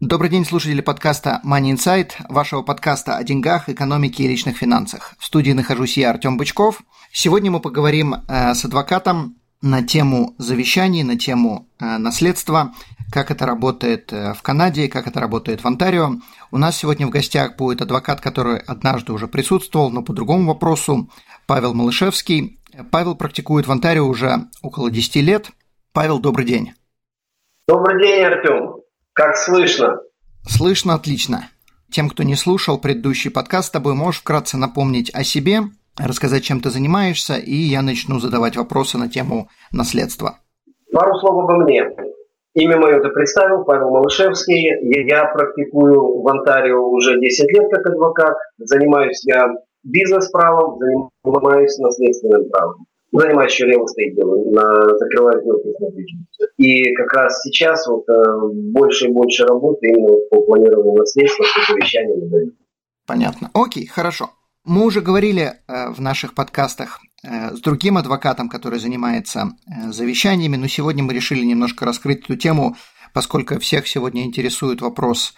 Добрый день, слушатели подкаста Money Insight, вашего подкаста о деньгах, экономике и личных финансах. В студии нахожусь я, Артем Бычков. Сегодня мы поговорим э, с адвокатом на тему завещаний, на тему э, наследства, как это работает э, в Канаде, как это работает в Онтарио. У нас сегодня в гостях будет адвокат, который однажды уже присутствовал, но по другому вопросу, Павел Малышевский. Павел практикует в Онтарио уже около 10 лет. Павел, добрый день. Добрый день, Артем. Как слышно? Слышно отлично. Тем, кто не слушал предыдущий подкаст с тобой, можешь вкратце напомнить о себе, рассказать, чем ты занимаешься, и я начну задавать вопросы на тему наследства. Пару слов обо мне. Имя мое ты представил, Павел Малышевский. Я практикую в Онтарио уже 10 лет как адвокат. Занимаюсь я бизнес-правом, занимаюсь наследственным правом занимаюсь real estate делом, на, закрываю сделки с недвижимостью. И как раз сейчас вот э, больше и больше работы именно по планированию наследства, по завещанию Понятно. Окей, хорошо. Мы уже говорили э, в наших подкастах э, с другим адвокатом, который занимается э, завещаниями, но сегодня мы решили немножко раскрыть эту тему, поскольку всех сегодня интересует вопрос,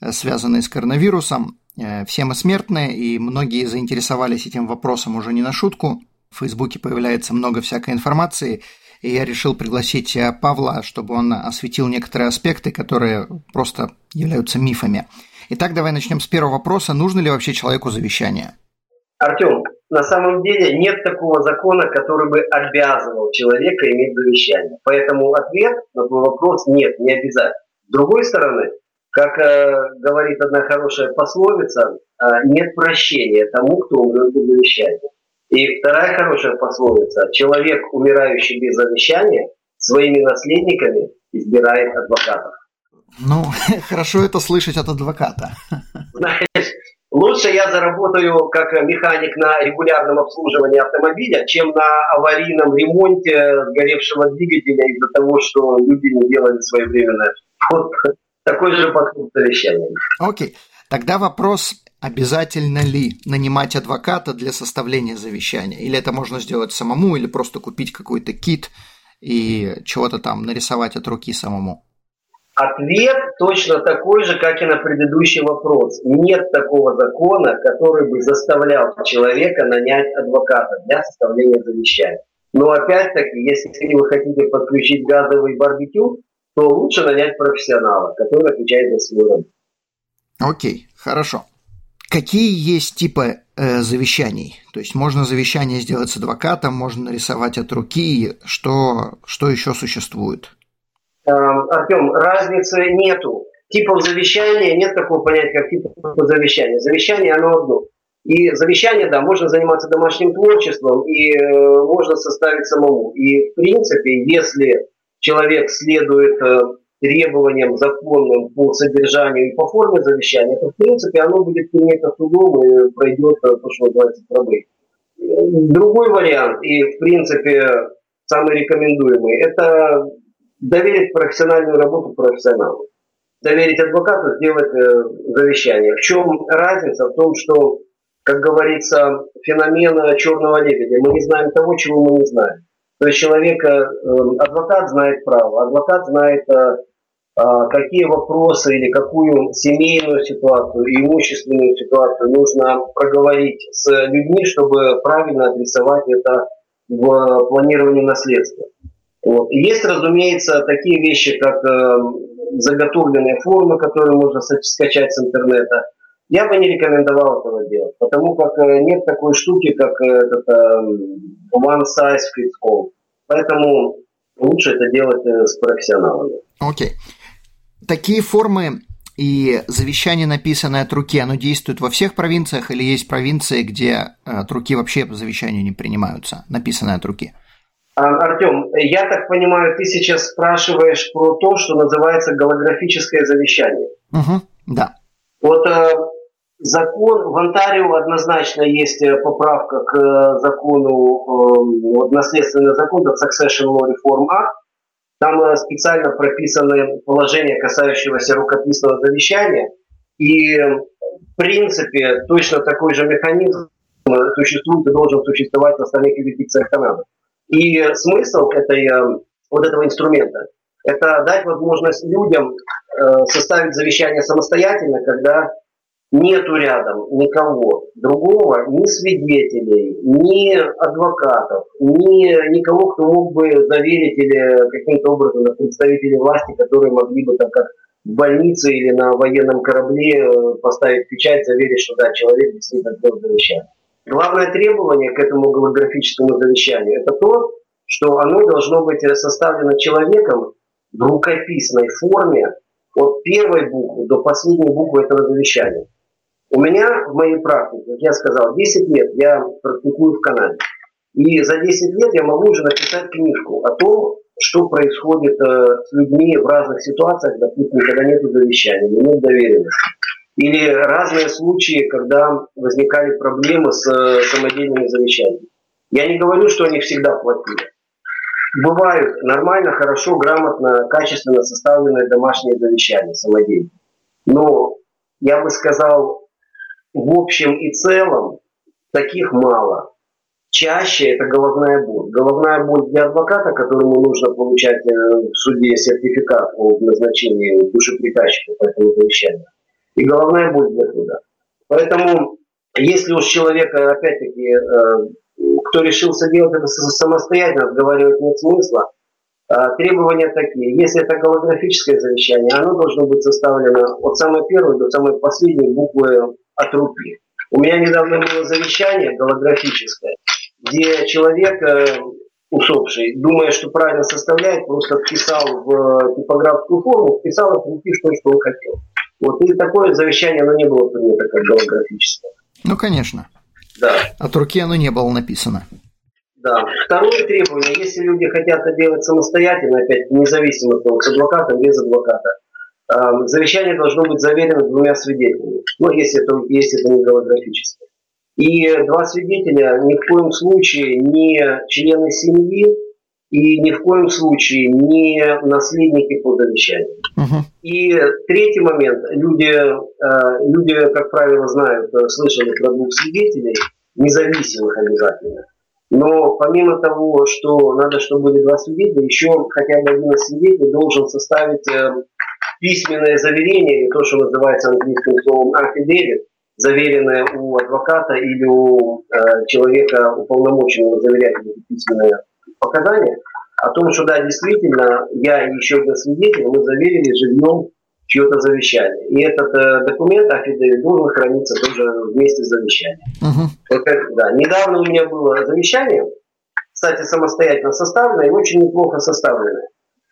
э, связанный с коронавирусом. Э, все мы смертные, и многие заинтересовались этим вопросом уже не на шутку. В Фейсбуке появляется много всякой информации, и я решил пригласить э, Павла, чтобы он осветил некоторые аспекты, которые просто являются мифами. Итак, давай начнем с первого вопроса. Нужно ли вообще человеку завещание? Артем, на самом деле нет такого закона, который бы обязывал человека иметь завещание. Поэтому ответ на твой вопрос нет, не обязательно. С другой стороны, как э, говорит одна хорошая пословица, э, нет прощения тому, кто умрет без завещания. И вторая хорошая пословица. Человек, умирающий без завещания, своими наследниками избирает адвокатов. Ну, хорошо это слышать от адвоката. Знаешь, лучше я заработаю как механик на регулярном обслуживании автомобиля, чем на аварийном ремонте сгоревшего двигателя из-за того, что люди не делали своевременно. Вот такой же подход завещания. Окей. Тогда вопрос Обязательно ли нанимать адвоката для составления завещания? Или это можно сделать самому, или просто купить какой-то кит и чего-то там нарисовать от руки самому? Ответ точно такой же, как и на предыдущий вопрос. Нет такого закона, который бы заставлял человека нанять адвоката для составления завещания. Но опять-таки, если вы хотите подключить газовый барбекю, то лучше нанять профессионала, который отвечает за свою работу. Окей, хорошо. Какие есть типы э, завещаний? То есть можно завещание сделать с адвокатом, можно нарисовать от руки. Что, что еще существует? Эм, Артем, разницы нету. Типов завещания нет такого понятия, как тип завещания. Завещание оно одно. И завещание, да, можно заниматься домашним творчеством и э, можно составить самому. И в принципе, если человек следует э, требованиям законным по содержанию и по форме завещания, то в принципе оно будет принято судом и пройдет то, что называется пробы. Другой вариант, и в принципе самый рекомендуемый, это доверить профессиональную работу профессионалу. Доверить адвокату сделать э, завещание. В чем разница? В том, что, как говорится, феномен черного лебедя. Мы не знаем того, чего мы не знаем. То есть человека, э, адвокат знает право, адвокат знает э, какие вопросы или какую семейную ситуацию имущественную ситуацию нужно проговорить с людьми, чтобы правильно адресовать это в планировании наследства. Вот. Есть, разумеется, такие вещи, как э, заготовленные формы, которые можно скачать с интернета. Я бы не рекомендовал этого делать, потому как э, нет такой штуки, как э, этот, э, one size fits all. Поэтому лучше это делать э, с профессионалами. Окей. Okay такие формы и завещание, написанное от руки, оно действует во всех провинциях или есть провинции, где э, от руки вообще по завещанию не принимаются, написанное от руки? А, Артем, я так понимаю, ты сейчас спрашиваешь про то, что называется голографическое завещание. Угу, да. Вот э, закон в Онтарио однозначно есть э, поправка к э, закону, э, вот наследственный закон, это Succession Law Reform Act. Там э, специально прописаны положения, касающиеся рукописного завещания. И в принципе точно такой же механизм э, существует и должен существовать в остальных юрисдикциях Канады. И смысл этой, вот этого инструмента – это дать возможность людям составить завещание самостоятельно, когда нету рядом никого другого, ни свидетелей, ни адвокатов, ни никого, кто мог бы заверить или каким-то образом представителей власти, которые могли бы так как в больнице или на военном корабле э, поставить печать, заверить, что да, человек действительно сделал завещание. Главное требование к этому голографическому завещанию – это то, что оно должно быть составлено человеком в рукописной форме от первой буквы до последней буквы этого завещания. У меня в моей практике, как я сказал, 10 лет я практикую в Канаде. И за 10 лет я могу уже написать книжку о том, что происходит э, с людьми в разных ситуациях, допустим, когда нет завещания, нет доверенности. Или разные случаи, когда возникали проблемы с э, самодельными завещаниями. Я не говорю, что они всегда плохие. Бывают нормально, хорошо, грамотно, качественно составленные домашние завещания самодельные. Но я бы сказал, в общем и целом таких мало. Чаще это головная боль. Головная боль для адвоката, которому нужно получать э, в суде сертификат о назначении душеприказчика по этому завещанию. И головная боль для суда. Поэтому, если уж человека, опять-таки, э, кто решился делать это самостоятельно, отговаривать нет смысла, э, Требования такие. Если это голографическое завещание, оно должно быть составлено от самой первой до самой последней буквы от руки. У меня недавно было завещание голографическое, где человек, э, усопший, думая, что правильно составляет, просто вписал в э, типографскую форму, вписал от руки что, что он хотел. Вот, и такое завещание, оно не было принято как голографическое. Ну, конечно. Да. От руки оно не было написано. Да. Второе требование, если люди хотят это делать самостоятельно, опять независимо от того, с адвокатом, без адвоката, завещание должно быть заверено двумя свидетелями, ну, если это, если это не голографическое. И два свидетеля ни в коем случае не члены семьи и ни в коем случае не наследники по завещанию. Uh-huh. И третий момент. Люди, э, люди, как правило, знают, э, слышали про двух свидетелей, независимых обязательно. Но помимо того, что надо, чтобы были два свидетеля, еще хотя бы один свидетель должен составить э, письменное заверение, или то, что называется английским словом affidavit, заверенное у адвоката или у э, человека уполномоченного заверять эти письменные показания, о том, что да, действительно, я еще один свидетель, мы заверили живьем чье-то завещание. И этот э, документ, афидевит, должен храниться тоже вместе с завещанием. Uh-huh. Это, да. Недавно у меня было завещание, кстати, самостоятельно составленное и очень неплохо составленное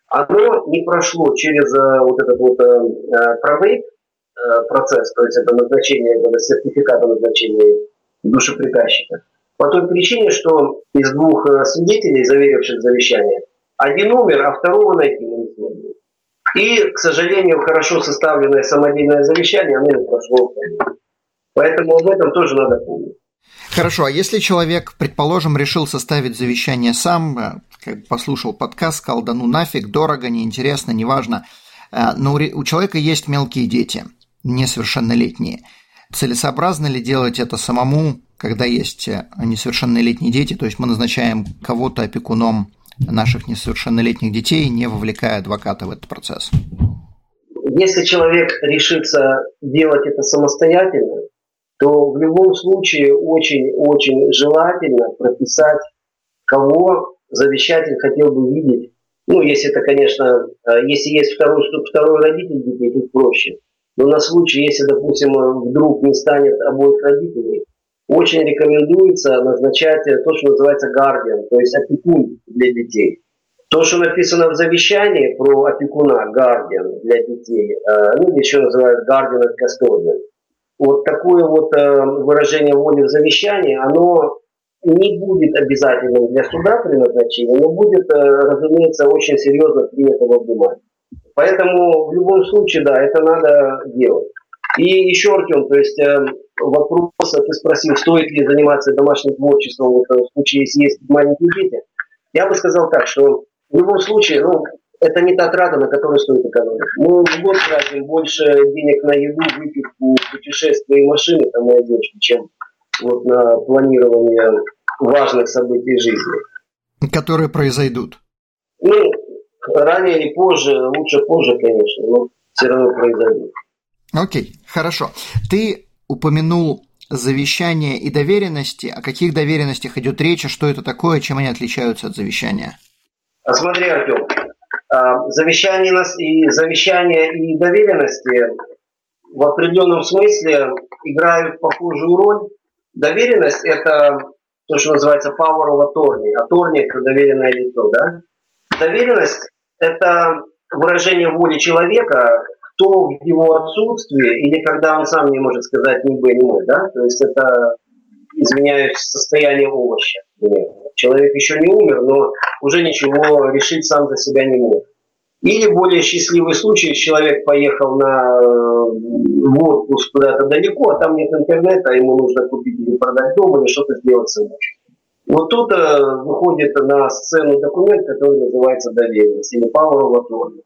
оно не прошло через э, вот этот вот э, э, процесс, то есть это назначение, это сертификата назначения душеприказчика. По той причине, что из двух свидетелей, заверивших завещание, один умер, а второго найти не смогли. И, к сожалению, хорошо составленное самодельное завещание, оно не прошло. Поэтому об этом тоже надо помнить. Хорошо, а если человек, предположим, решил составить завещание сам, э, как послушал подкаст, сказал, да ну нафиг, дорого, неинтересно, неважно, э, но у человека есть мелкие дети, несовершеннолетние. Целесообразно ли делать это самому, когда есть э, несовершеннолетние дети, то есть мы назначаем кого-то опекуном наших несовершеннолетних детей, не вовлекая адвоката в этот процесс? Если человек решится делать это самостоятельно, то в любом случае очень-очень желательно прописать, кого завещатель хотел бы видеть. Ну, если это, конечно, э, если есть второй, второй родитель детей, тут проще. Но на случай, если, допустим, вдруг не станет обоих родителей, очень рекомендуется назначать то, что называется гардиан, то есть опекун для детей. То, что написано в завещании про опекуна, гардиан для детей, э, ну, еще называют гардиан custodian, вот такое вот э, выражение воли в завещании, оно не будет обязательным для суда при назначении, но будет, э, разумеется, очень серьезно принято во внимание. Поэтому в любом случае, да, это надо делать. И еще, Артем, то есть э, вопрос, еще, Артем, то есть э, вопрос, ты спросил, стоит ли заниматься домашним творчеством вот, в случае, если есть маленькие дети. Я бы сказал так, что в любом случае, ну, это не та трата, на которую стоит экономить. Мы в год тратим больше денег на еду, выпивку, путешествия и машины, там, и одежду, чем вот на планирование важных событий жизни. Которые произойдут. Ну, ранее или позже, лучше позже, конечно, но все равно произойдут. Окей, хорошо. Ты упомянул завещание и доверенности. О каких доверенностях идет речь, а что это такое, чем они отличаются от завещания? А смотри, Артем, завещание и, завещание и доверенности в определенном смысле играют похожую роль. Доверенность – это то, что называется power of attorney. Attorney – это доверенное лицо, да? Доверенность – это выражение воли человека, то в его отсутствии, или когда он сам не может сказать ни бы, ни мы, да, то есть это, извиняюсь, состояние овоща. Человек еще не умер, но уже ничего решить сам за себя не может. Или более счастливый случай, человек поехал на, в отпуск куда-то далеко, а там нет интернета, а ему нужно купить или продать дом, или что-то сделать с имуществом. Вот тут э, выходит на сцену документ, который называется доверенность или power of attorney.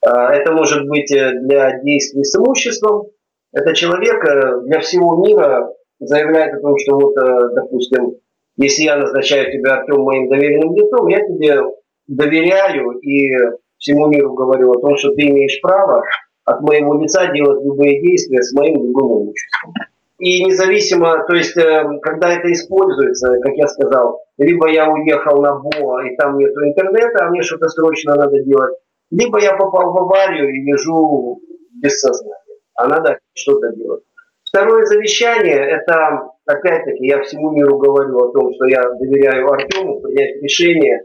Это может быть э, для действий с имуществом. Это человек э, для всего мира заявляет о том, что вот, э, допустим, если я назначаю тебя, Артем, моим доверенным лицом, я тебе доверяю и всему миру говорю о том, что ты имеешь право от моего лица делать любые действия с моим любым имуществом. И независимо, то есть, когда это используется, как я сказал, либо я уехал на БО, и там нет интернета, а мне что-то срочно надо делать, либо я попал в аварию и лежу без сознания, а надо что-то делать. Второе завещание, это, опять-таки, я всему миру говорю о том, что я доверяю Артему принять решение,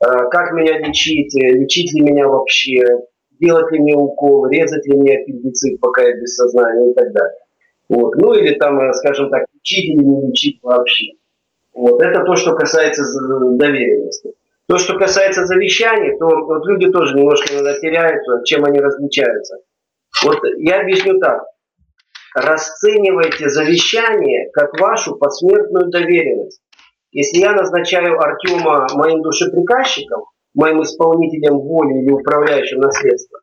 э, как меня лечить, э, лечить ли меня вообще, делать ли мне укол, резать ли мне аппендицит, пока я без сознания и так далее. Вот. Ну или там, э, скажем так, лечить или не лечить вообще. Вот. Это то, что касается доверенности. То, что касается завещаний, то вот люди тоже немножко иногда теряются, чем они различаются. Вот я объясню так. Расценивайте завещание как вашу посмертную доверенность. Если я назначаю Артема моим душеприказчиком, моим исполнителем воли или управляющим наследством,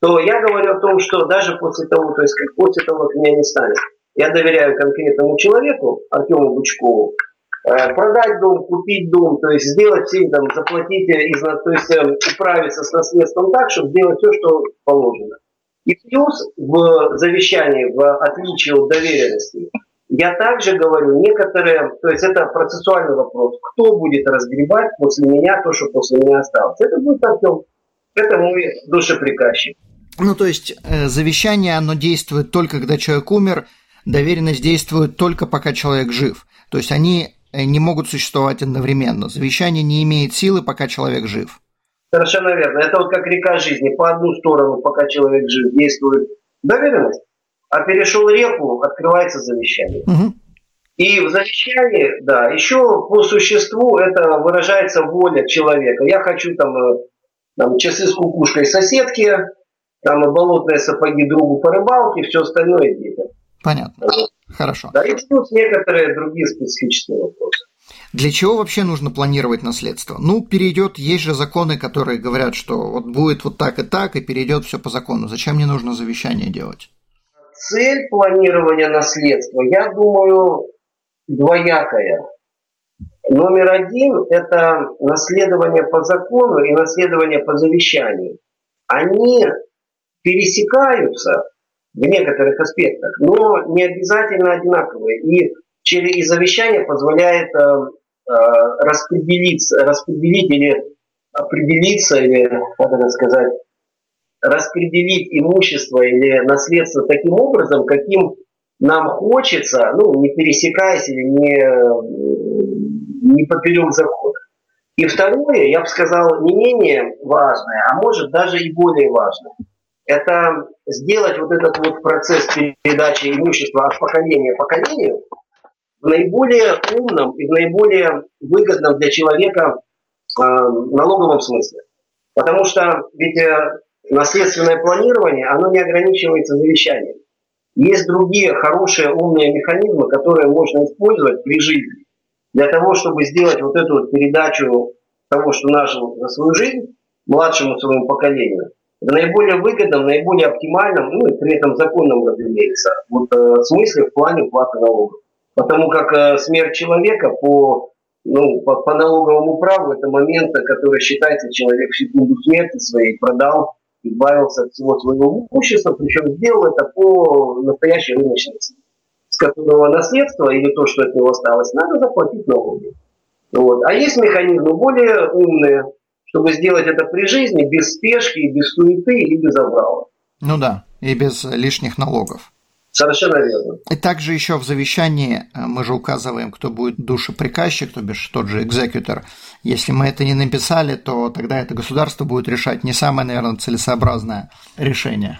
то я говорю о том, что даже после того, то есть после того, как меня не станет, я доверяю конкретному человеку, Артему Бучкову, Э, продать дом, купить дом, то есть сделать все, там, заплатить, то есть э, управиться с наследством так, чтобы сделать все, что положено. И плюс в завещании, в отличие от доверенности, я также говорю некоторые, то есть это процессуальный вопрос, кто будет разгребать после меня то, что после меня осталось. Это будет Артем, это мой душеприказчик. Ну, то есть э, завещание, оно действует только, когда человек умер, доверенность действует только, пока человек жив. То есть они Э, не могут существовать одновременно. Завещание не имеет силы, пока человек жив. Совершенно верно. Это вот как река жизни. По одну сторону, пока человек жив, действует доверенность, а перешел реку, открывается завещание. Угу. И в завещании, да, еще по существу это выражается воля человека. Я хочу там, э, там часы с кукушкой соседки, там болотные сапоги другу по рыбалке, все остальное детям. Понятно. Хорошо. Да, и плюс некоторые другие специфические вопросы. Для чего вообще нужно планировать наследство? Ну, перейдет, есть же законы, которые говорят, что вот будет вот так и так, и перейдет все по закону. Зачем мне нужно завещание делать? Цель планирования наследства, я думаю, двоякая. Номер один – это наследование по закону и наследование по завещанию. Они пересекаются, в некоторых аспектах, но не обязательно одинаковые. И через и завещание позволяет э, распределиться, распределить или определиться, или, как это сказать, распределить имущество или наследство таким образом, каким нам хочется, ну, не пересекаясь или не, не поперек захода. И второе, я бы сказал, не менее важное, а может даже и более важное – это сделать вот этот вот процесс передачи имущества от поколения к поколению в наиболее умном и в наиболее выгодном для человека э, налоговом смысле. Потому что ведь э, наследственное планирование, оно не ограничивается завещанием. Есть другие хорошие, умные механизмы, которые можно использовать при жизни для того, чтобы сделать вот эту вот передачу того, что нажил за свою жизнь, младшему своему поколению, в наиболее выгодном, наиболее оптимальном, ну и при этом законном, разумеется, вот, э, смысле в плане уплаты налогов. Потому как э, смерть человека по, ну, по, по налоговому праву это момент, который считается человек в секунду смерти своей продал, избавился от всего своего имущества, причем сделал это по настоящей рыночной цене, с которого наследство или то, что от него осталось, надо заплатить налоги. Вот. А есть механизмы более умные, чтобы сделать это при жизни, без спешки, без суеты и без обрала. Ну да, и без лишних налогов. Совершенно верно. И также еще в завещании э, мы же указываем, кто будет душеприказчик, то бишь тот же экзекутор. Если мы это не написали, то тогда это государство будет решать не самое, наверное, целесообразное решение.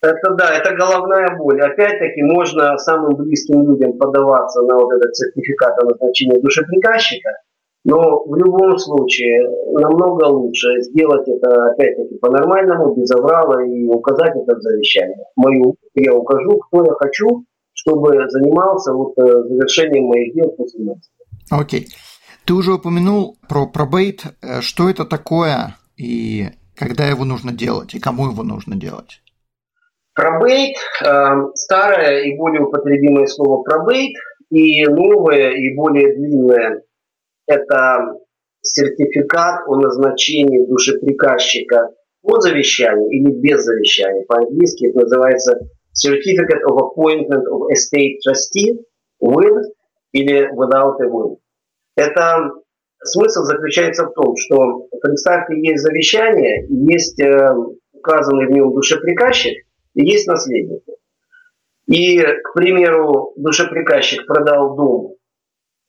Это да, это головная боль. Опять-таки можно самым близким людям подаваться на вот этот сертификат о назначении душеприказчика – но в любом случае намного лучше сделать это опять-таки по-нормальному, без аврала и указать это в завещании. Мою я укажу, кто я хочу, чтобы занимался вот э, завершением моих дел после смерти. Окей. Okay. Ты уже упомянул про пробейт. Э, что это такое и когда его нужно делать, и кому его нужно делать? Пробейт э, – старое и более употребимое слово пробейт, и новое и более длинное это сертификат о назначении душеприказчика по завещанию или без завещания. По-английски это называется Certificate of Appointment of Estate Trustee with или without a will. Это смысл заключается в том, что представьте, есть завещание, есть э, указанный в нем душеприказчик и есть наследники. И, к примеру, душеприказчик продал дом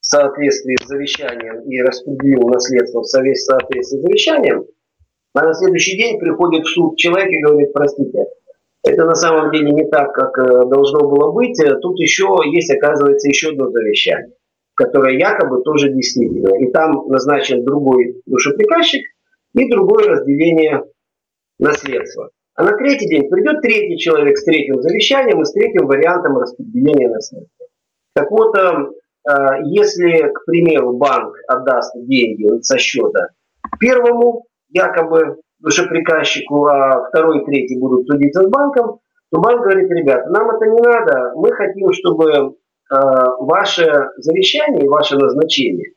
соответствии с завещанием и распределил наследство в соответствии с завещанием, а на следующий день приходит в суд человек и говорит, простите, это на самом деле не так, как э, должно было быть. Тут еще есть, оказывается, еще одно завещание, которое якобы тоже действительно. И там назначен другой душеприказчик и другое разделение наследства. А на третий день придет третий человек с третьим завещанием и с третьим вариантом распределения наследства. Так вот, Э, если, к примеру, банк отдаст деньги со счета первому, якобы душеприказчику, а второй и третий будут судиться с банком, то банк говорит, ребята, нам это не надо, мы хотим, чтобы э, ваше завещание ваше назначение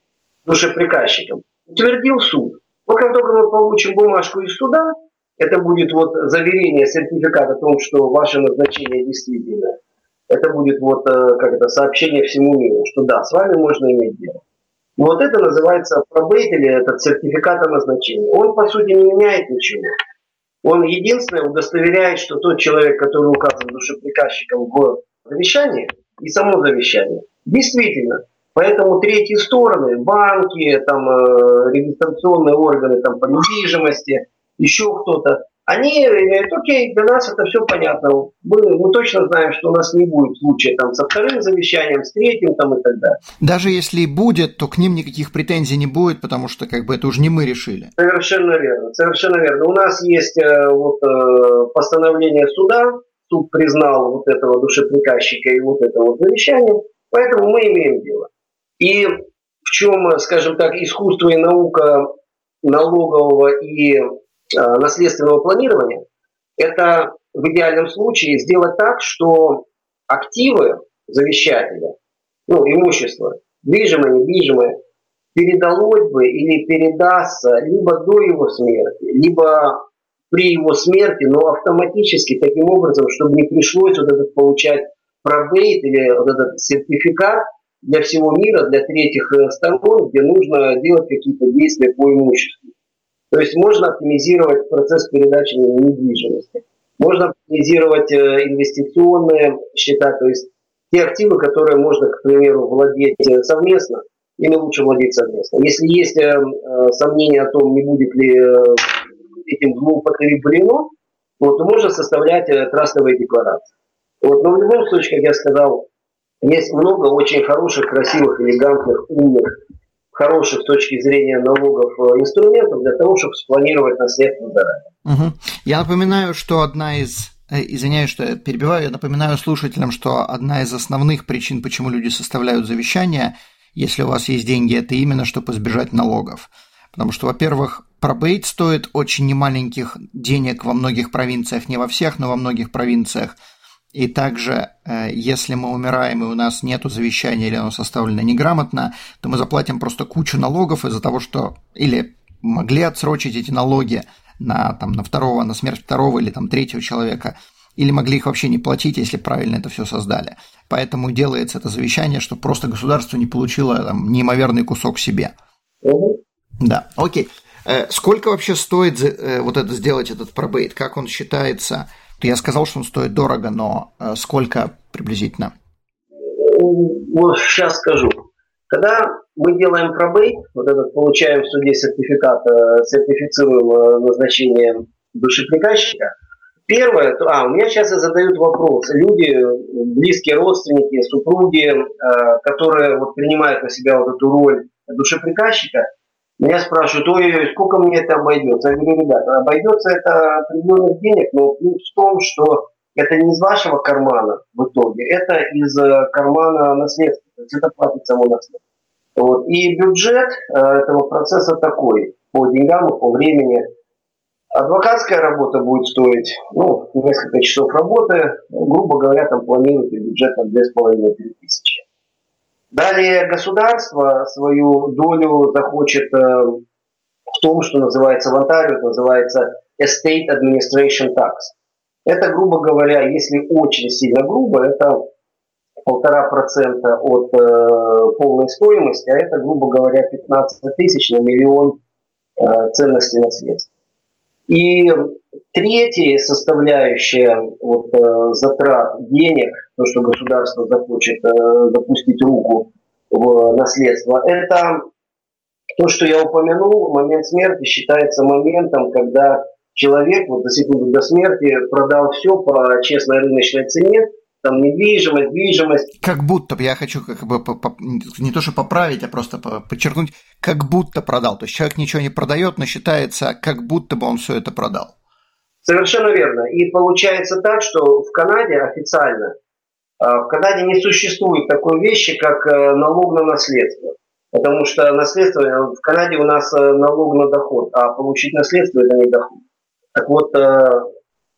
душеприказчиком утвердил суд. Вот как только мы получим бумажку из суда, это будет вот заверение, сертификат о том, что ваше назначение действительно это будет вот э, как это сообщение всему миру, что да, с вами можно иметь дело. И вот это называется пробейт или этот сертификат о назначении. Он по сути не меняет ничего. Он единственное удостоверяет, что тот человек, который указан душеприказчиком в завещании и само завещание, действительно. Поэтому третьи стороны, банки, там, э, регистрационные органы там, по недвижимости, еще кто-то, они говорят, окей, для нас это все понятно. Мы, мы точно знаем, что у нас не будет случая там, со вторым завещанием, с третьим там, и так далее. Даже если будет, то к ним никаких претензий не будет, потому что как бы это уже не мы решили. Совершенно верно, совершенно верно. У нас есть э, вот, э, постановление суда, суд признал вот этого душеприказчика и вот это вот завещание, поэтому мы имеем дело. И в чем, скажем так, искусство и наука налогового и Э, наследственного планирования, это в идеальном случае сделать так, что активы завещателя, ну, имущество, движимое, недвижимое, передалось бы или передастся либо до его смерти, либо при его смерти, но автоматически таким образом, чтобы не пришлось вот этот получать пробейт или вот этот сертификат для всего мира, для третьих э, сторон, где нужно делать какие-то действия по имуществу. То есть можно оптимизировать процесс передачи недвижимости. Можно оптимизировать э, инвестиционные счета, то есть те активы, которые можно, к примеру, владеть э, совместно, ими лучше владеть совместно. Если есть э, сомнения о том, не будет ли этим злоупотреблено, вот, то можно составлять трастовые декларации. Вот, но в любом случае, как я сказал, есть много очень хороших, красивых, элегантных, умных хороших с точки зрения налогов э, инструментов для того, чтобы спланировать наследство заранее. Угу. Я напоминаю, что одна из э, извиняюсь, что я перебиваю, я напоминаю слушателям, что одна из основных причин, почему люди составляют завещание, если у вас есть деньги, это именно чтобы избежать налогов. Потому что, во-первых, пробейт стоит очень немаленьких денег во многих провинциях, не во всех, но во многих провинциях. И также, э, если мы умираем и у нас нет завещания или оно составлено неграмотно, то мы заплатим просто кучу налогов из-за того, что или могли отсрочить эти налоги на, там, на второго, на смерть второго или там, третьего человека, или могли их вообще не платить, если правильно это все создали. Поэтому делается это завещание, чтобы просто государство не получило там, неимоверный кусок себе. Да, окей. Э, сколько вообще стоит э, вот это сделать, этот пробейт? Как он считается? Я сказал, что он стоит дорого, но э, сколько приблизительно? Вот сейчас скажу. Когда мы делаем пробейт, вот этот получаем в суде сертификат, сертифицируем назначение душеприказчика, первое, а, у меня сейчас задают вопрос, люди, близкие родственники, супруги, которые вот принимают на себя вот эту роль душеприказчика, меня спрашивают, ой, сколько мне это обойдется? Я говорю, ребята, обойдется это определенных денег, но в том, что это не из вашего кармана в итоге, это из э, кармана наследства. То есть это платит само наследство. Вот. И бюджет э, этого процесса такой, по деньгам по времени. Адвокатская работа будет стоить ну, несколько часов работы, грубо говоря, там планируется бюджет на 2,5 тысячи. Далее государство свою долю захочет э, в том, что называется в Онтарио, это называется Estate Administration Tax. Это, грубо говоря, если очень сильно грубо, это полтора процента от э, полной стоимости, а это, грубо говоря, 15 тысяч на миллион э, ценностей наследства. И третья составляющая вот, э, затрат денег, то, что государство захочет э, запустить руку в наследство, это то, что я упомянул, момент смерти считается моментом, когда человек вот, за секунду до смерти продал все по честной рыночной цене, там недвижимость, движимость. Как будто бы, я хочу как бы не то, что поправить, а просто подчеркнуть, как будто продал. То есть человек ничего не продает, но считается, как будто бы он все это продал. Совершенно верно. И получается так, что в Канаде официально, в Канаде не существует такой вещи, как э, налог на наследство. Потому что наследство, э, в Канаде у нас э, налог на доход, а получить наследство это не доход. Так вот,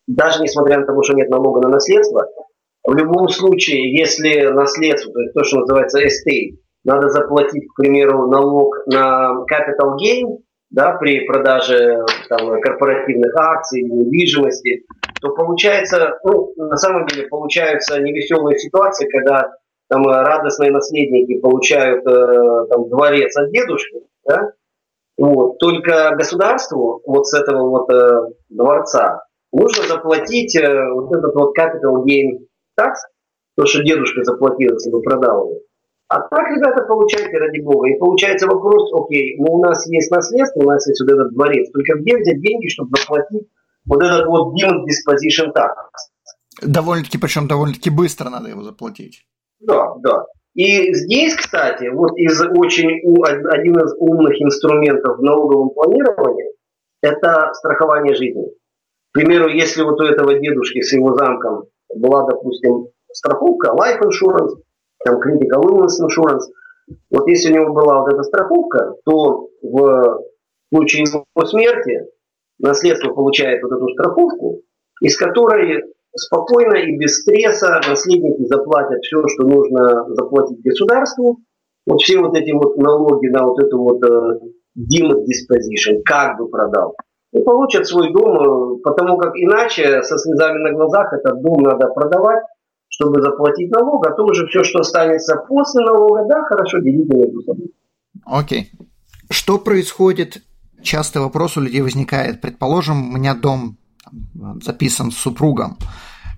даже несмотря на то, что нет налога на наследство, в любом случае, если наследство, то есть то, что называется estate, надо заплатить, к примеру, налог на capital gain, да, при продаже там, корпоративных акций, недвижимости, то получается, ну, на самом деле, получаются невеселые ситуации, когда там радостные наследники получают э, там, дворец от дедушки, да, вот. Только государству вот с этого вот э, дворца нужно заплатить э, вот этот вот capital gain tax, то, что дедушка заплатил, если бы продал его. А так, ребята, получайте, ради бога. И получается вопрос, окей, ну у нас есть наследство, у нас есть вот этот дворец, только где взять деньги, чтобы заплатить вот этот вот deemed disposition tax? Довольно-таки, причем довольно-таки быстро надо его заплатить. Да, да. И здесь, кстати, вот из очень один из умных инструментов в налоговом планировании – это страхование жизни. К примеру, если вот у этого дедушки с его замком была, допустим, страховка, life insurance, там critical illness insurance, вот если у него была вот эта страховка, то в случае его смерти наследство получает вот эту страховку, из которой спокойно и без стресса наследники заплатят все, что нужно заплатить государству, вот все вот эти вот налоги на вот эту вот deemed disposition, как бы продал, и получат свой дом, э, потому как иначе со слезами на глазах этот дом надо продавать, чтобы заплатить налог, а то уже все, что останется после налога, да, хорошо, делите между собой. Окей. Что происходит? Часто вопрос у людей возникает. Предположим, у меня дом записан с супругом,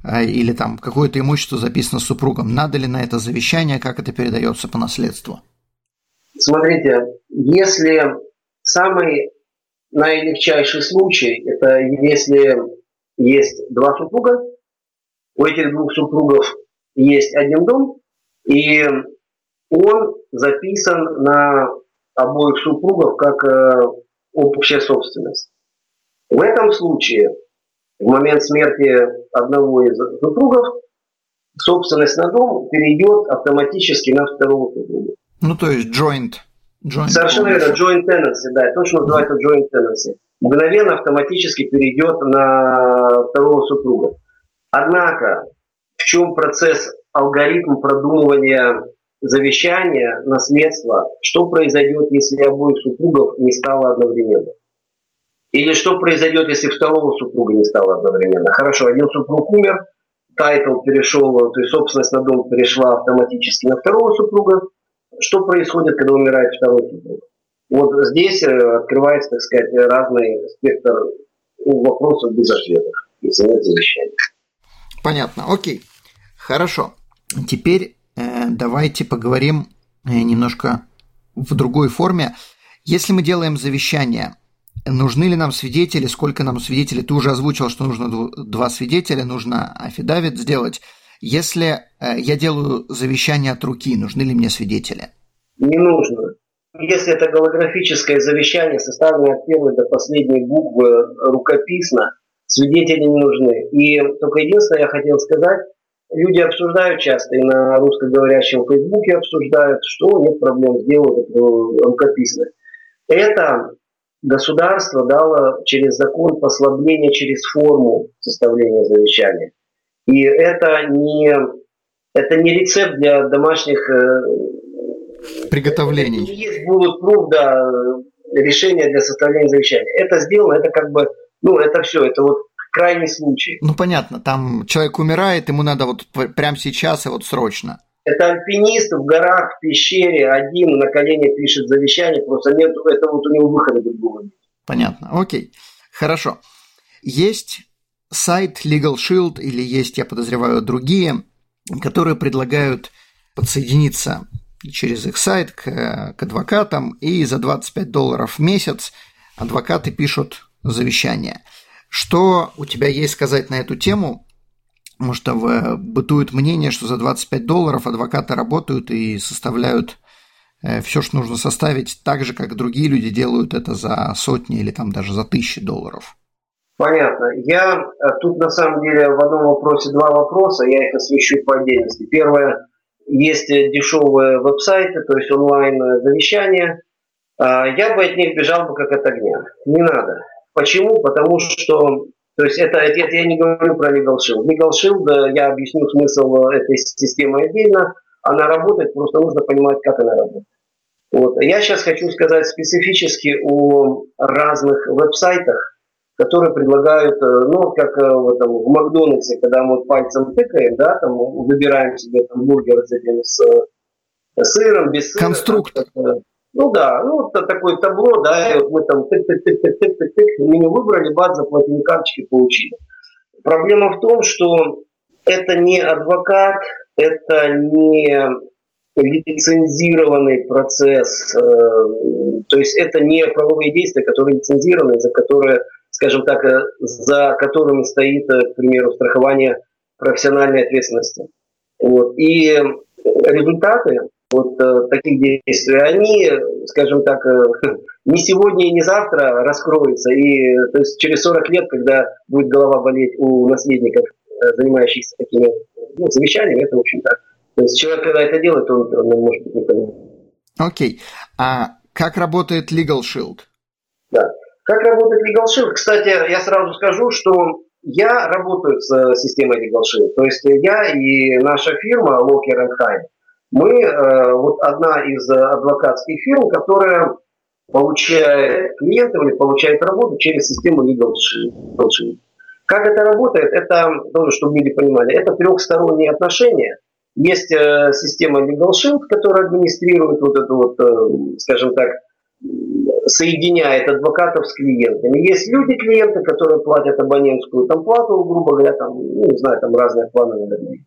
э, или там какое-то имущество записано с супругом. Надо ли на это завещание, как это передается по наследству? Смотрите, если самый наилегчайший случай, это если есть два супруга, у этих двух супругов есть один дом, и он записан на обоих супругов как э, общая собственность. В этом случае в момент смерти одного из супругов собственность на дом перейдет автоматически на второго супруга. Ну, то есть joint. joint Совершенно верно, joint tenancy, да, то, что называется joint tenancy. Мгновенно автоматически перейдет на второго супруга. Однако, в чем процесс, алгоритм продумывания завещания, наследства, что произойдет, если обоих супругов не стало одновременно? Или что произойдет, если второго супруга не стало одновременно? Хорошо, один супруг умер, title перешел, то есть собственность на дом перешла автоматически на второго супруга. Что происходит, когда умирает второй супруг? Вот здесь э, открывается, так сказать, разный спектр ну, вопросов без ответов, если нет завещания. Понятно, окей. Хорошо. Теперь э, давайте поговорим э, немножко в другой форме. Если мы делаем завещание, нужны ли нам свидетели, сколько нам свидетелей? Ты уже озвучил, что нужно два свидетеля, нужно аффидавит сделать. Если э, я делаю завещание от руки, нужны ли мне свидетели? Не нужно. Если это голографическое завещание, составленное от первой до последней буквы рукописно, свидетели не нужны. И только единственное я хотел сказать, люди обсуждают часто, и на русскоговорящем Фейсбуке обсуждают, что нет проблем, сделают это рукописно. Это государство дало через закон послабление через форму составления завещания. И это не, это не рецепт для домашних э, приготовлений. Это не есть bulletproof, да, решение для составления завещания. Это сделано, это как бы, ну, это все, это вот крайний случай. Ну, понятно, там человек умирает, ему надо вот прямо сейчас и вот срочно. Это альпинист в горах, в пещере, один на колене пишет завещание, просто нет, это вот у него выхода другого нет. Понятно, окей, хорошо. Есть сайт Legal Shield или есть, я подозреваю, другие, которые предлагают подсоединиться через их сайт к, к адвокатам, и за 25 долларов в месяц адвокаты пишут завещание. Что у тебя есть сказать на эту тему? Потому что в, бытует мнение, что за 25 долларов адвокаты работают и составляют э, все, что нужно составить, так же, как другие люди делают это за сотни или там даже за тысячи долларов. Понятно. Я э, тут на самом деле в одном вопросе два вопроса, я их освещу по отдельности. Первое, есть дешевые веб-сайты, то есть онлайн завещания. А, я бы от них бежал бы как от огня. Не надо. Почему? Потому что то есть это, это я не говорю про Legal Shield. Legal Shield, я объясню смысл этой системы отдельно. Она работает, просто нужно понимать, как она работает. Вот. Я сейчас хочу сказать специфически о разных веб-сайтах, которые предлагают, э, ну, как э, вот, там, в Макдональдсе, когда мы пальцем тыкаем, да, там выбираем себе там бургер с этим с, с сыром, без сыра. Конструктор. Там, ну да, ну вот такое табло, да, и вот мы там тык-тык-тык-тык-тык-тык, меню выбрали, бац, заплатили карточки, получили. Проблема в том, что это не адвокат, это не лицензированный процесс, э, то есть это не правовые действия, которые лицензированы, за которые, скажем так, э, за которыми стоит, э, к примеру, страхование профессиональной ответственности. Вот. И результаты вот э, таких действий, они, скажем так, э, не сегодня и не завтра раскроются. И то есть через 40 лет, когда будет голова болеть у наследников, э, занимающихся такими ну, завещаниями, это в общем так. То есть человек, когда это делает, он, он может быть не понимает. Окей. А как работает Legal Shield? Да. Как работает Legal Shield? Кстати, я сразу скажу, что я работаю с системой Legal Shield. То есть я и наша фирма Walker Hine мы э, вот одна из адвокатских фирм, которая получает клиентов или получает работу через систему Legal Shield. Как это работает, это тоже, чтобы люди понимали, это трехсторонние отношения. Есть э, система Legal Shield, которая администрирует вот это вот, э, скажем так, соединяет адвокатов с клиентами. Есть люди-клиенты, которые платят абонентскую там плату, грубо говоря, там, ну, не знаю, там разные планы, наверное.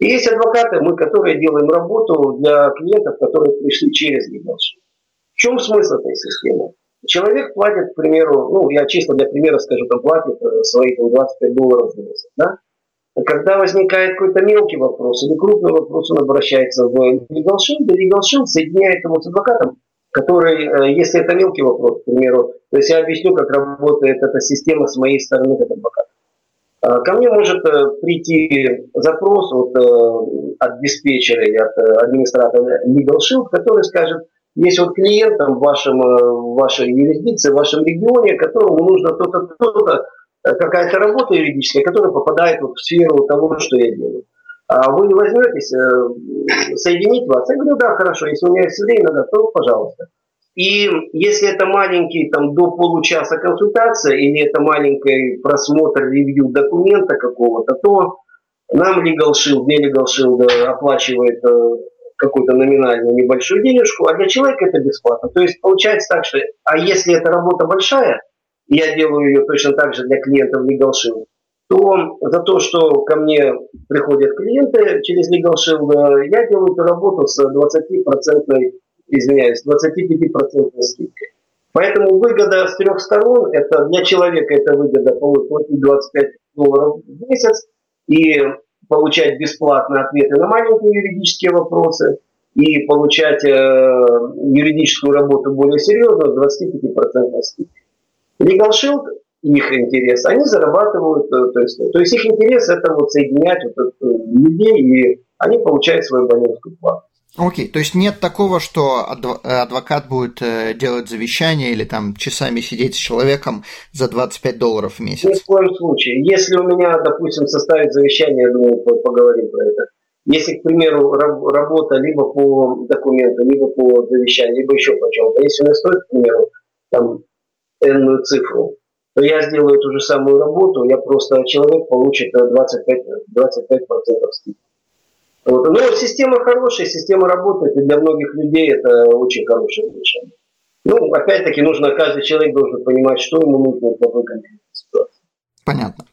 И есть адвокаты, мы, которые делаем работу для клиентов, которые пришли через Legalship. В чем смысл этой системы? Человек платит, к примеру, ну, я чисто для примера скажу, там платит э, свои там, 25 долларов в месяц, да? Когда возникает какой-то мелкий вопрос или крупный вопрос, он обращается в Shield, и Shield соединяет его с адвокатом, который, э, если это мелкий вопрос, к примеру, то есть я объясню, как работает эта система с моей стороны как адвоката. Ко мне может прийти запрос от, от диспетчера или от администратора Legal который скажет, есть вот клиент там, в, вашем, в вашей юрисдикции, в вашем регионе, которому нужно то-то, то-то, какая-то работа юридическая, которая попадает вот в сферу того, что я делаю. А вы возьметесь э, соединить вас? Я говорю, да, хорошо, если у меня есть время, да, то пожалуйста. И если это маленький там до получаса консультация или это маленький просмотр, ревью документа какого-то, то нам Legal Shield, не Legal Shield оплачивает э, какую-то номинальную небольшую денежку, а для человека это бесплатно. То есть получается так, что, а если эта работа большая, я делаю ее точно так же для клиентов Legal Shield, то за то, что ко мне приходят клиенты через Legal Shield, я делаю эту работу с 20%, извиняюсь, 25% скидкой. Поэтому выгода с трех сторон, это для человека это выгода платить 25 долларов в месяц и получать бесплатно ответы на маленькие юридические вопросы и получать э, юридическую работу более серьезную 25% скидкой. Legal Shield их интерес, они зарабатывают, э, то есть, то есть их интерес это вот соединять вот, людей, и они получают свою банковскую плату. Окей, то есть нет такого, что адвокат будет э, делать завещание или там часами сидеть с человеком за 25 долларов в месяц? Ни в коем случае. Если у меня, допустим, составить завещание, я думаю, поговорим про это. Если, к примеру, работа либо по документу, либо по завещанию, либо еще по чем-то, если у меня стоит, к примеру, там, энную цифру, то я сделаю ту же самую работу, я просто человек получит 25, 25% скидки. Вот. Но ну, система хорошая, система работает, и для многих людей это очень хорошее решение. Ну, опять-таки, нужно, каждый человек должен понимать, что ему нужно в какой конкретной ситуации. Понятно.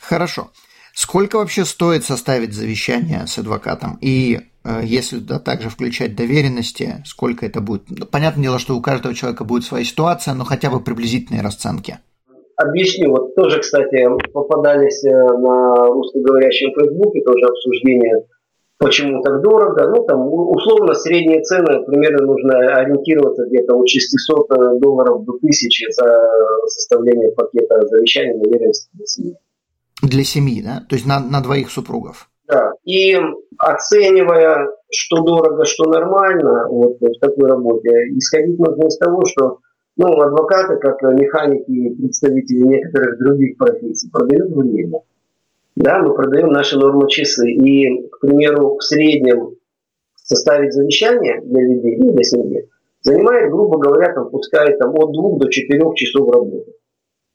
Хорошо. Сколько вообще стоит составить завещание с адвокатом? И э, если туда также включать доверенности, сколько это будет? Понятное дело, что у каждого человека будет своя ситуация, но хотя бы приблизительные расценки. Объясню. Вот тоже, кстати, попадались э, на русскоговорящем Фейсбуке тоже обсуждения почему так дорого. Ну, там, условно, средние цены примерно нужно ориентироваться где-то от 600 э, долларов до 1000 за составление пакета завещания доверенности для семьи. Для семьи, да? То есть на, на двоих супругов? Да. И оценивая, что дорого, что нормально вот, в такой работе, исходить нужно из того, что ну, адвокаты, как механики и представители некоторых других профессий, продают время. Да, мы продаем наши нормы часы. И, к примеру, в среднем составить завещание для людей, ну, для семьи, занимает, грубо говоря, там, пускай там, от двух до четырех часов работы.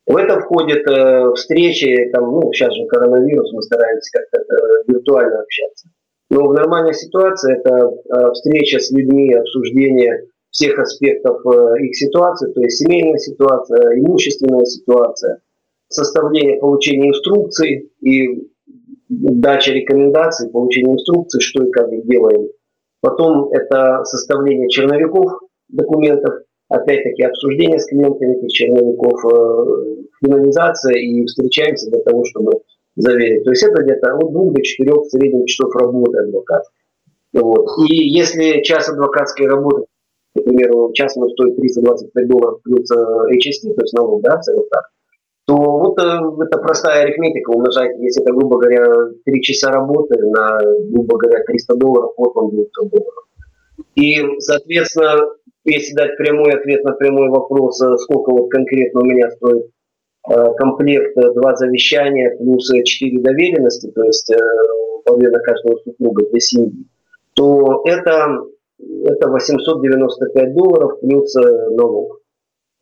В это входят э, встречи, там, ну, сейчас же коронавирус, мы стараемся как-то э, виртуально общаться. Но в нормальной ситуации это э, встреча с людьми, обсуждение всех аспектов э, их ситуации, то есть семейная ситуация, имущественная ситуация – составление, получение инструкций и дача рекомендаций, получение инструкций, что и как делаем. Потом это составление черновиков документов, опять-таки обсуждение с клиентами этих черновиков, э, финализация и встречаемся для того, чтобы заверить. То есть это где-то от двух до четырех в среднем часов работы адвоката. Вот. И если час адвокатской работы, например, час стоит 325 долларов плюс HST, то есть налог, да, целый так, то вот э, это простая арифметика, умножать, если это, грубо говоря, 3 часа работы на, грубо говоря, 300 долларов, вот он 900 долларов. И, соответственно, если дать прямой ответ на прямой вопрос, э, сколько вот конкретно у меня стоит э, комплект, два завещания плюс четыре доверенности, то есть по две на каждого супруга для семьи, то это, это 895 долларов плюс налог.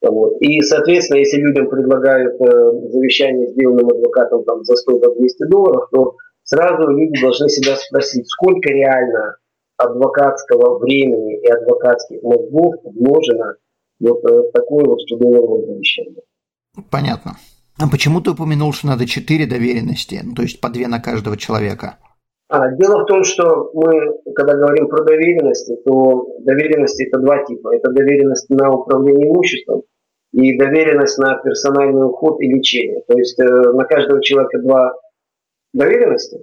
Вот. И, соответственно, если людям предлагают э, завещание сделанным адвокатом там, за 100-200 долларов, то сразу люди должны себя спросить, сколько реально адвокатского времени и адвокатских мозгов вложено вот э, в такое вот 100-долларовое завещание. Понятно. А почему ты упомянул, что надо 4 доверенности, ну, то есть по 2 на каждого человека? А, дело в том, что мы, когда говорим про доверенности, то доверенности это два типа. Это доверенность на управление имуществом и доверенность на персональный уход и лечение. То есть э, на каждого человека два доверенности,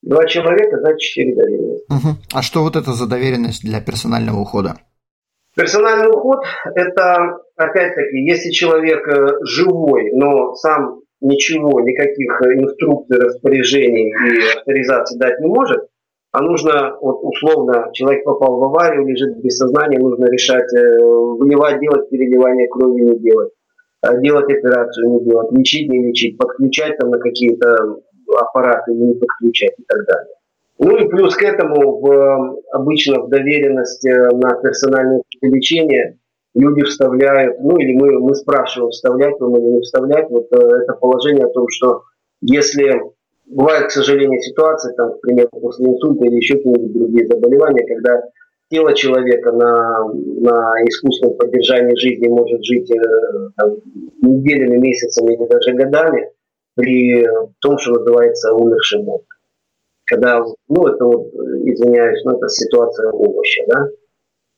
два человека, значит четыре доверенности. Угу. А что вот это за доверенность для персонального ухода? Персональный уход – это, опять-таки, если человек э, живой, но сам ничего, никаких инструкций, распоряжений и авторизации дать не может, а нужно, вот условно, человек попал в аварию, лежит без сознания, нужно решать, э, выливать, делать переливание крови, не делать, э, делать операцию, не делать, лечить, не лечить, подключать там на какие-то аппараты, не подключать и так далее. Ну и плюс к этому в, обычно в доверенность э, на персональное лечение люди вставляют, ну или мы, мы спрашиваем, вставлять вам или не вставлять, вот это положение о том, что если Бывают, к сожалению, ситуации, там, к примеру, после инсульта или еще какие-нибудь другие заболевания, когда тело человека на, на искусственном поддержании жизни может жить э, там, неделями, месяцами или даже годами при том, что называется умерший мозг. Когда, ну это вот, извиняюсь, но это ситуация овоща, да,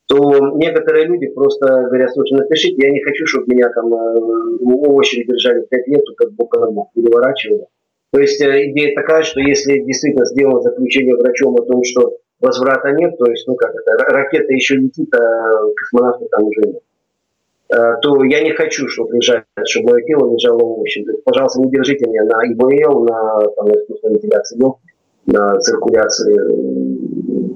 то некоторые люди просто говорят, слушай, напишите, я не хочу, чтобы меня там э, овощи держали 5 лет, как бок на бок переворачивали. То есть э, идея такая, что если действительно сделано заключение врачом о том, что возврата нет, то есть, ну как это, ракета еще летит, а космонавта там уже нет, э, то я не хочу, чтобы лежать, чтобы мое тело лежало в общем. То есть, пожалуйста, не держите меня на ИБЛ, на, там, на искусственной вентиляции легких, на циркуляции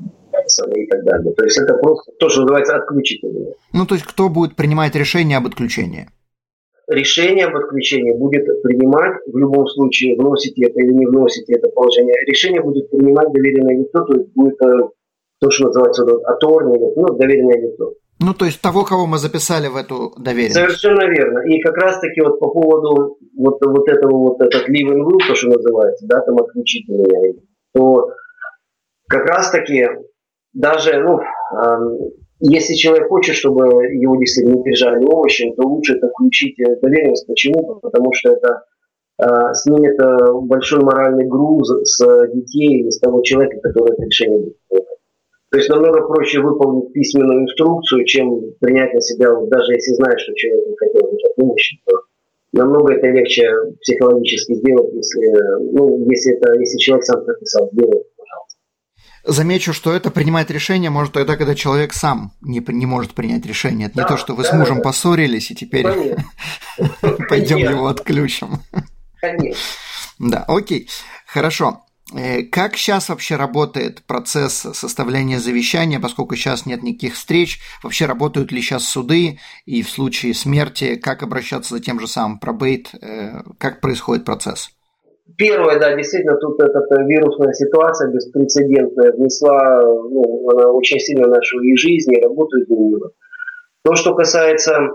и так далее. То есть это просто то, что называется отключить меня. Ну, то есть кто будет принимать решение об отключении? решение об отключении будет принимать, в любом случае, вносите это или не вносите это положение, решение будет принимать доверенное лицо, то есть будет э, то, что называется аторный, ну, доверенное лицо. Ну, то есть того, кого мы записали в эту доверенность. Совершенно верно. И как раз-таки вот по поводу вот, вот этого вот этот live and will, то, что называется, да, там отключить меня, то как раз-таки даже, ну, если человек хочет, чтобы его действительно держали овощи, то лучше это включить доверенность. Почему? Потому что это э, снимет э, большой моральный груз с детей или с того человека, который это решение будет. То есть намного проще выполнить письменную инструкцию, чем принять на себя, даже если знаешь, что человек не хотел держать овощи, то намного это легче психологически сделать, если, ну, если, это, если человек сам прописал, сделать. Замечу, что это принимать решение может тогда, когда человек сам не, не может принять решение. Это да, не то, что вы да, с мужем да. поссорились, и теперь пойдем его отключим. Конечно. Да, окей. Хорошо. Э, как сейчас вообще работает процесс составления завещания, поскольку сейчас нет никаких встреч? Вообще работают ли сейчас суды? И в случае смерти, как обращаться за тем же самым пробейт? Э, как происходит процесс? Первое, да, действительно, тут эта вирусная ситуация беспрецедентная внесла ну, она очень сильно в нашу и жизнь, и работу изменила. То, что касается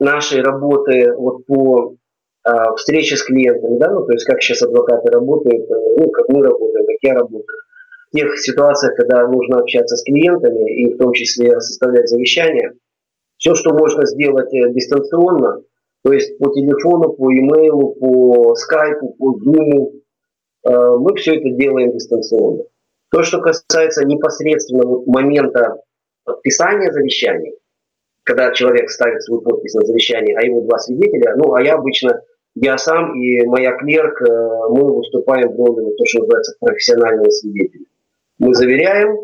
нашей работы вот по а, встрече с клиентами, да, ну, то есть как сейчас адвокаты работают, э, ну, как мы работаем, как я работаю. В тех ситуациях, когда нужно общаться с клиентами и в том числе составлять завещание, все, что можно сделать э, дистанционно – то есть по телефону, по имейлу, по скайпу, по зуму. Э, мы все это делаем дистанционно. То, что касается непосредственно вот момента подписания завещания, когда человек ставит свою подпись на завещание, а его два свидетеля, ну, а я обычно, я сам и моя клерк, э, мы выступаем в роли, то, что называется, профессионального свидетеля. Мы заверяем,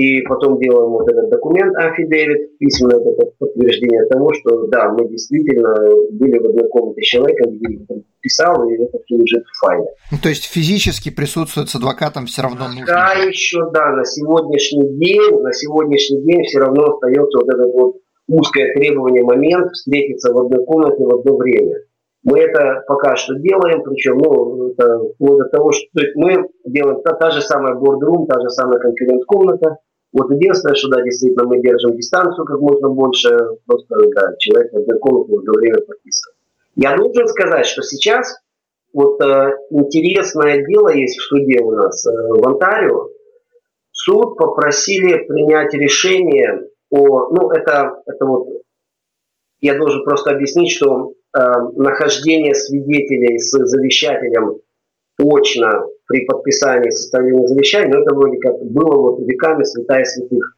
и потом делаем вот этот документ афидевит, письменное это подтверждение того, что да, мы действительно были в одной комнате с человеком, где писал, и это все лежит в файле. Ну, то есть физически присутствовать с адвокатом все равно нужно? Да, еще, да, на сегодняшний день, на сегодняшний день все равно остается вот этот вот узкое требование момент встретиться в одной комнате в одно время. Мы это пока что делаем, причем ну, это вплоть до того, что мы делаем та, та же самая бордрум, та же самая конференц-комната. Вот единственное, что да, действительно мы держим дистанцию как можно больше, просто да, человек комнате в одно время подписывает. Я должен сказать, что сейчас вот э, интересное дело есть в суде у нас э, в Онтарио. Суд попросили принять решение о, ну это, это вот, я должен просто объяснить, что Э, нахождение свидетелей с завещателем точно при подписании составления завещания, но это вроде как было вот веками святая святых.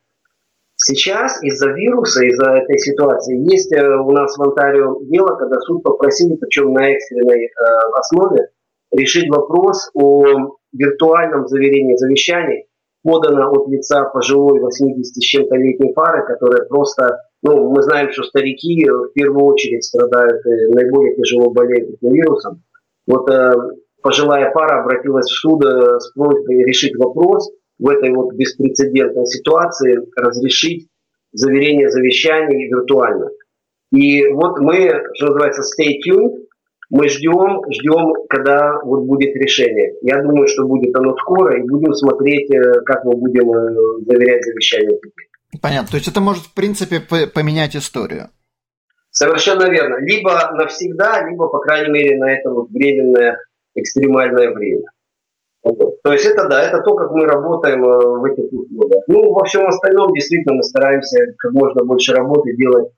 Сейчас из-за вируса, из-за этой ситуации есть э, у нас в Онтарио дело, когда суд попросили, причем на экстренной э, основе, решить вопрос о виртуальном заверении завещаний, подано от лица пожилой 80 с чем-то летней пары, которая просто ну, мы знаем, что старики в первую очередь страдают и наиболее тяжело болеют этим вирусом. Вот э, пожилая пара обратилась в суд э, с просьбой решить вопрос в этой вот беспрецедентной ситуации, разрешить заверение завещаний виртуально. И вот мы, что называется, stay tuned, мы ждем, ждем, когда вот будет решение. Я думаю, что будет оно скоро, и будем смотреть, э, как мы будем э, заверять завещание. Понятно. То есть это может, в принципе, поменять историю. Совершенно верно. Либо навсегда, либо, по крайней мере, на это вот временное экстремальное время. То есть это да, это то, как мы работаем э, в этих условиях. Ну, во всем остальном действительно мы стараемся как можно больше работы делать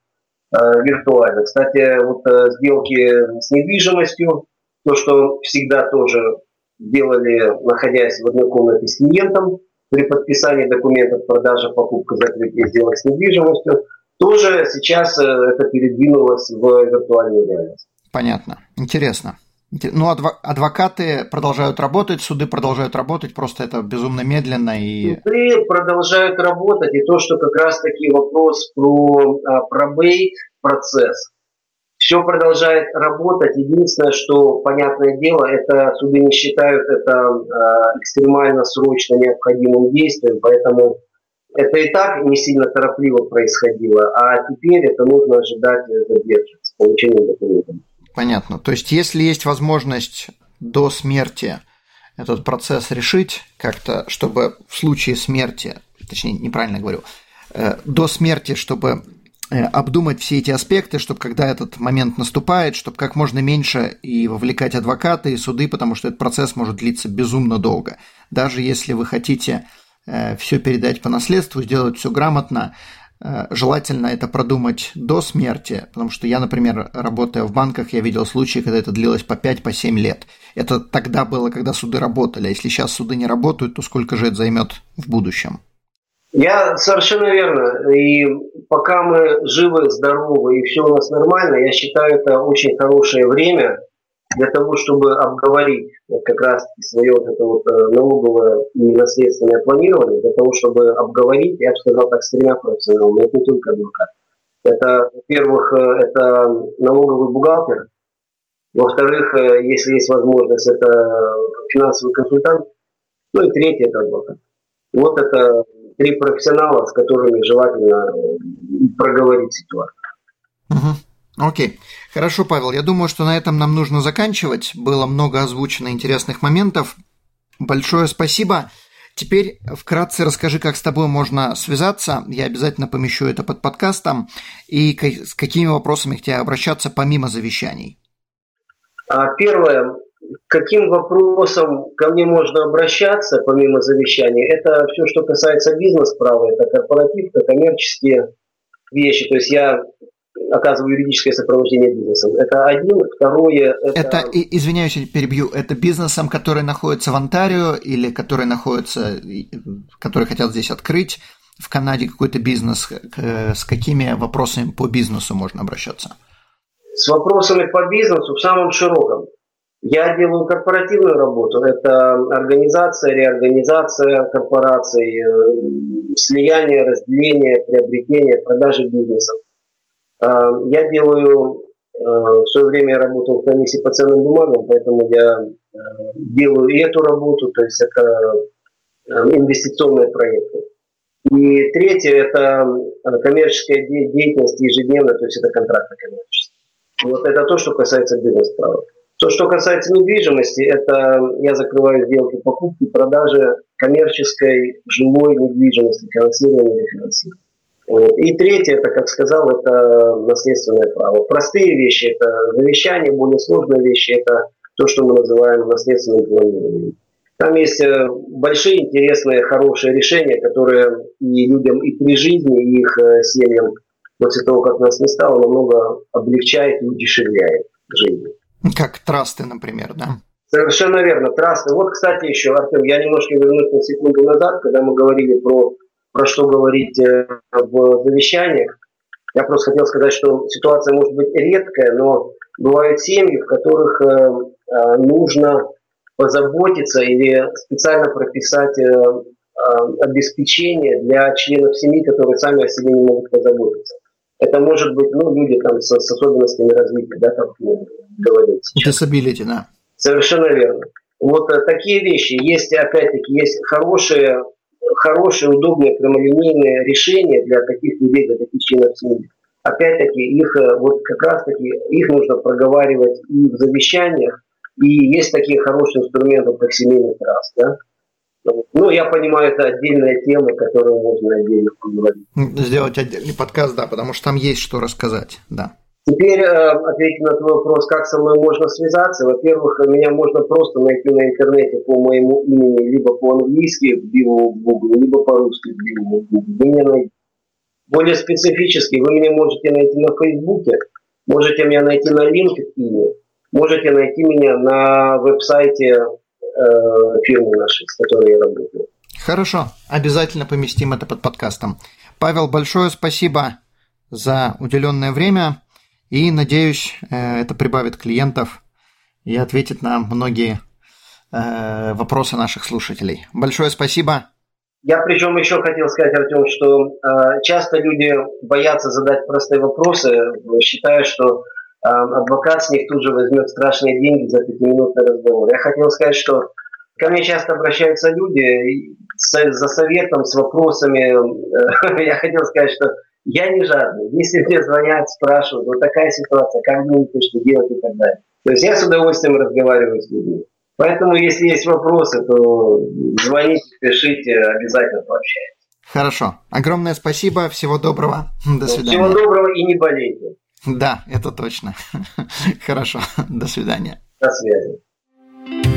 э, виртуально. Кстати, вот э, сделки с недвижимостью, то, что всегда тоже делали, находясь в одной комнате с клиентом, при подписании документов продажи, покупка, закрытие сделок с недвижимостью, тоже сейчас э, это передвинулось в виртуальную реальность. Понятно. Интересно. Ну, адвокаты продолжают работать, суды продолжают работать, просто это безумно медленно и... Суды продолжают работать, и то, что как раз-таки вопрос про а, пробейт процесс, все продолжает работать. Единственное, что, понятное дело, это суды не считают это э, экстремально срочно необходимым действием, поэтому это и так не сильно торопливо происходило, а теперь это нужно ожидать задержки с получением документов. Понятно. То есть, если есть возможность до смерти этот процесс решить как-то, чтобы в случае смерти, точнее, неправильно говорю, э, до смерти, чтобы э, обдумать все эти аспекты, чтобы когда этот момент наступает, чтобы как можно меньше и вовлекать адвокаты и суды, потому что этот процесс может длиться безумно долго. Даже если вы хотите э, все передать по наследству, сделать все грамотно, желательно это продумать до смерти, потому что я, например, работая в банках, я видел случаи, когда это длилось по 5-7 по лет. Это тогда было, когда суды работали. А если сейчас суды не работают, то сколько же это займет в будущем? Я совершенно верно. И пока мы живы, здоровы и все у нас нормально, я считаю, это очень хорошее время для того, чтобы обговорить как раз свое вот это вот э, налоговое и наследственное планирование, для того, чтобы обговорить, я бы сказал так, с тремя профессионалами, это не только адвокат. Это, во-первых, э, это налоговый бухгалтер, во-вторых, э, если есть возможность, это финансовый консультант, ну и третий это адвокат. Вот это три профессионала, с которыми желательно проговорить ситуацию. Угу. Окей. Хорошо, Павел. Я думаю, что на этом нам нужно заканчивать. Было много озвучено интересных моментов. Большое спасибо. Теперь вкратце расскажи, как с тобой можно связаться. Я обязательно помещу это под подкастом. И с какими вопросами к тебе обращаться помимо завещаний? А, первое. Каким вопросом ко мне можно обращаться помимо завещаний? Это все, что касается бизнес-права. Это корпоратив, это коммерческие вещи. То есть я оказываю юридическое сопровождение бизнесом. Это один. Второе... Это, это извиняюсь, перебью, это бизнесом, который находится в Онтарио или который находится, который хотят здесь открыть в Канаде какой-то бизнес. С какими вопросами по бизнесу можно обращаться? С вопросами по бизнесу в самом широком. Я делаю корпоративную работу. Это организация, реорганизация корпораций, э, слияние, разделение, приобретение, продажи бизнесов. А, я делаю, а, в свое время я работал в комиссии по ценным бумагам, поэтому я а, делаю и эту работу, то есть это инвестиционные проекты. И третье – это коммерческая деятельность ежедневно, то есть это контракты коммерческие. Вот это то, что касается бизнес-права. То, что касается недвижимости, это я закрываю сделки покупки, продажи коммерческой жилой недвижимости, финансирования или финансирования. И третье, это, как сказал, это наследственное право. Простые вещи – это завещание, более сложные вещи – это то, что мы называем наследственным планированием. Там есть э, большие, интересные, хорошие решения, которые и людям и при жизни, и их э, семьям после того, как нас не стало, намного облегчает и удешевляет жизнь. Как трасты, например, да? Совершенно верно, трасты. Вот, кстати, еще, Артем, я немножко вернусь на секунду назад, когда мы говорили про про что говорить э, в завещаниях. Я просто хотел сказать, что ситуация может быть редкая, но бывают семьи, в которых э, э, нужно позаботиться или специально прописать обеспечение для членов семьи, которые сами о себе не могут позаботиться. Это может быть ну, люди там, с, с особенностями развития, да, как мы говорим сейчас. Disability, да. Совершенно верно. Вот такие вещи. Есть, опять-таки, есть хорошие, хорошие, удобные прямолинейные решения для таких людей, для таких членов семьи. Опять-таки, их э, вот как раз-таки их нужно проговаривать и в завещаниях, и есть такие хорошие инструменты, как семейный траст, да. Ну, я понимаю, это отдельная тема, которую можно отдельно поговорить. Сделать отдельный подкаст, да, потому что там есть что рассказать, да. Теперь э, ответить на твой вопрос, как со мной можно связаться. Во-первых, меня можно просто найти на интернете по моему имени, либо по-английски вбил в Google, либо по-русски вбил в Google. Вы меня найдете. Более специфически, вы меня можете найти на Фейсбуке, можете меня найти на LinkedIn, можете найти меня на веб-сайте э, фирмы нашей, с которой я работаю. Хорошо, обязательно поместим это под подкастом. Павел, большое спасибо за уделенное время. И, надеюсь, э, это прибавит клиентов и ответит на многие э, вопросы наших слушателей. Большое спасибо. Я причем еще хотел сказать, Артем, что э, часто люди боятся задать простые вопросы, считая, что адвокат с них тут же возьмет страшные деньги за пятиминутный разговор. Я хотел сказать, что ко мне часто обращаются люди за советом, с вопросами. Я хотел сказать, что я не жадный. Если мне звонят, спрашивают, вот такая ситуация, как думаете, что делать и так далее. То есть я с удовольствием разговариваю с людьми. Поэтому, если есть вопросы, то звоните, пишите, обязательно пообщаемся. Хорошо. Огромное спасибо. Всего доброго. До свидания. Всего доброго и не болейте. Да, это точно. Хорошо. До свидания. До связи.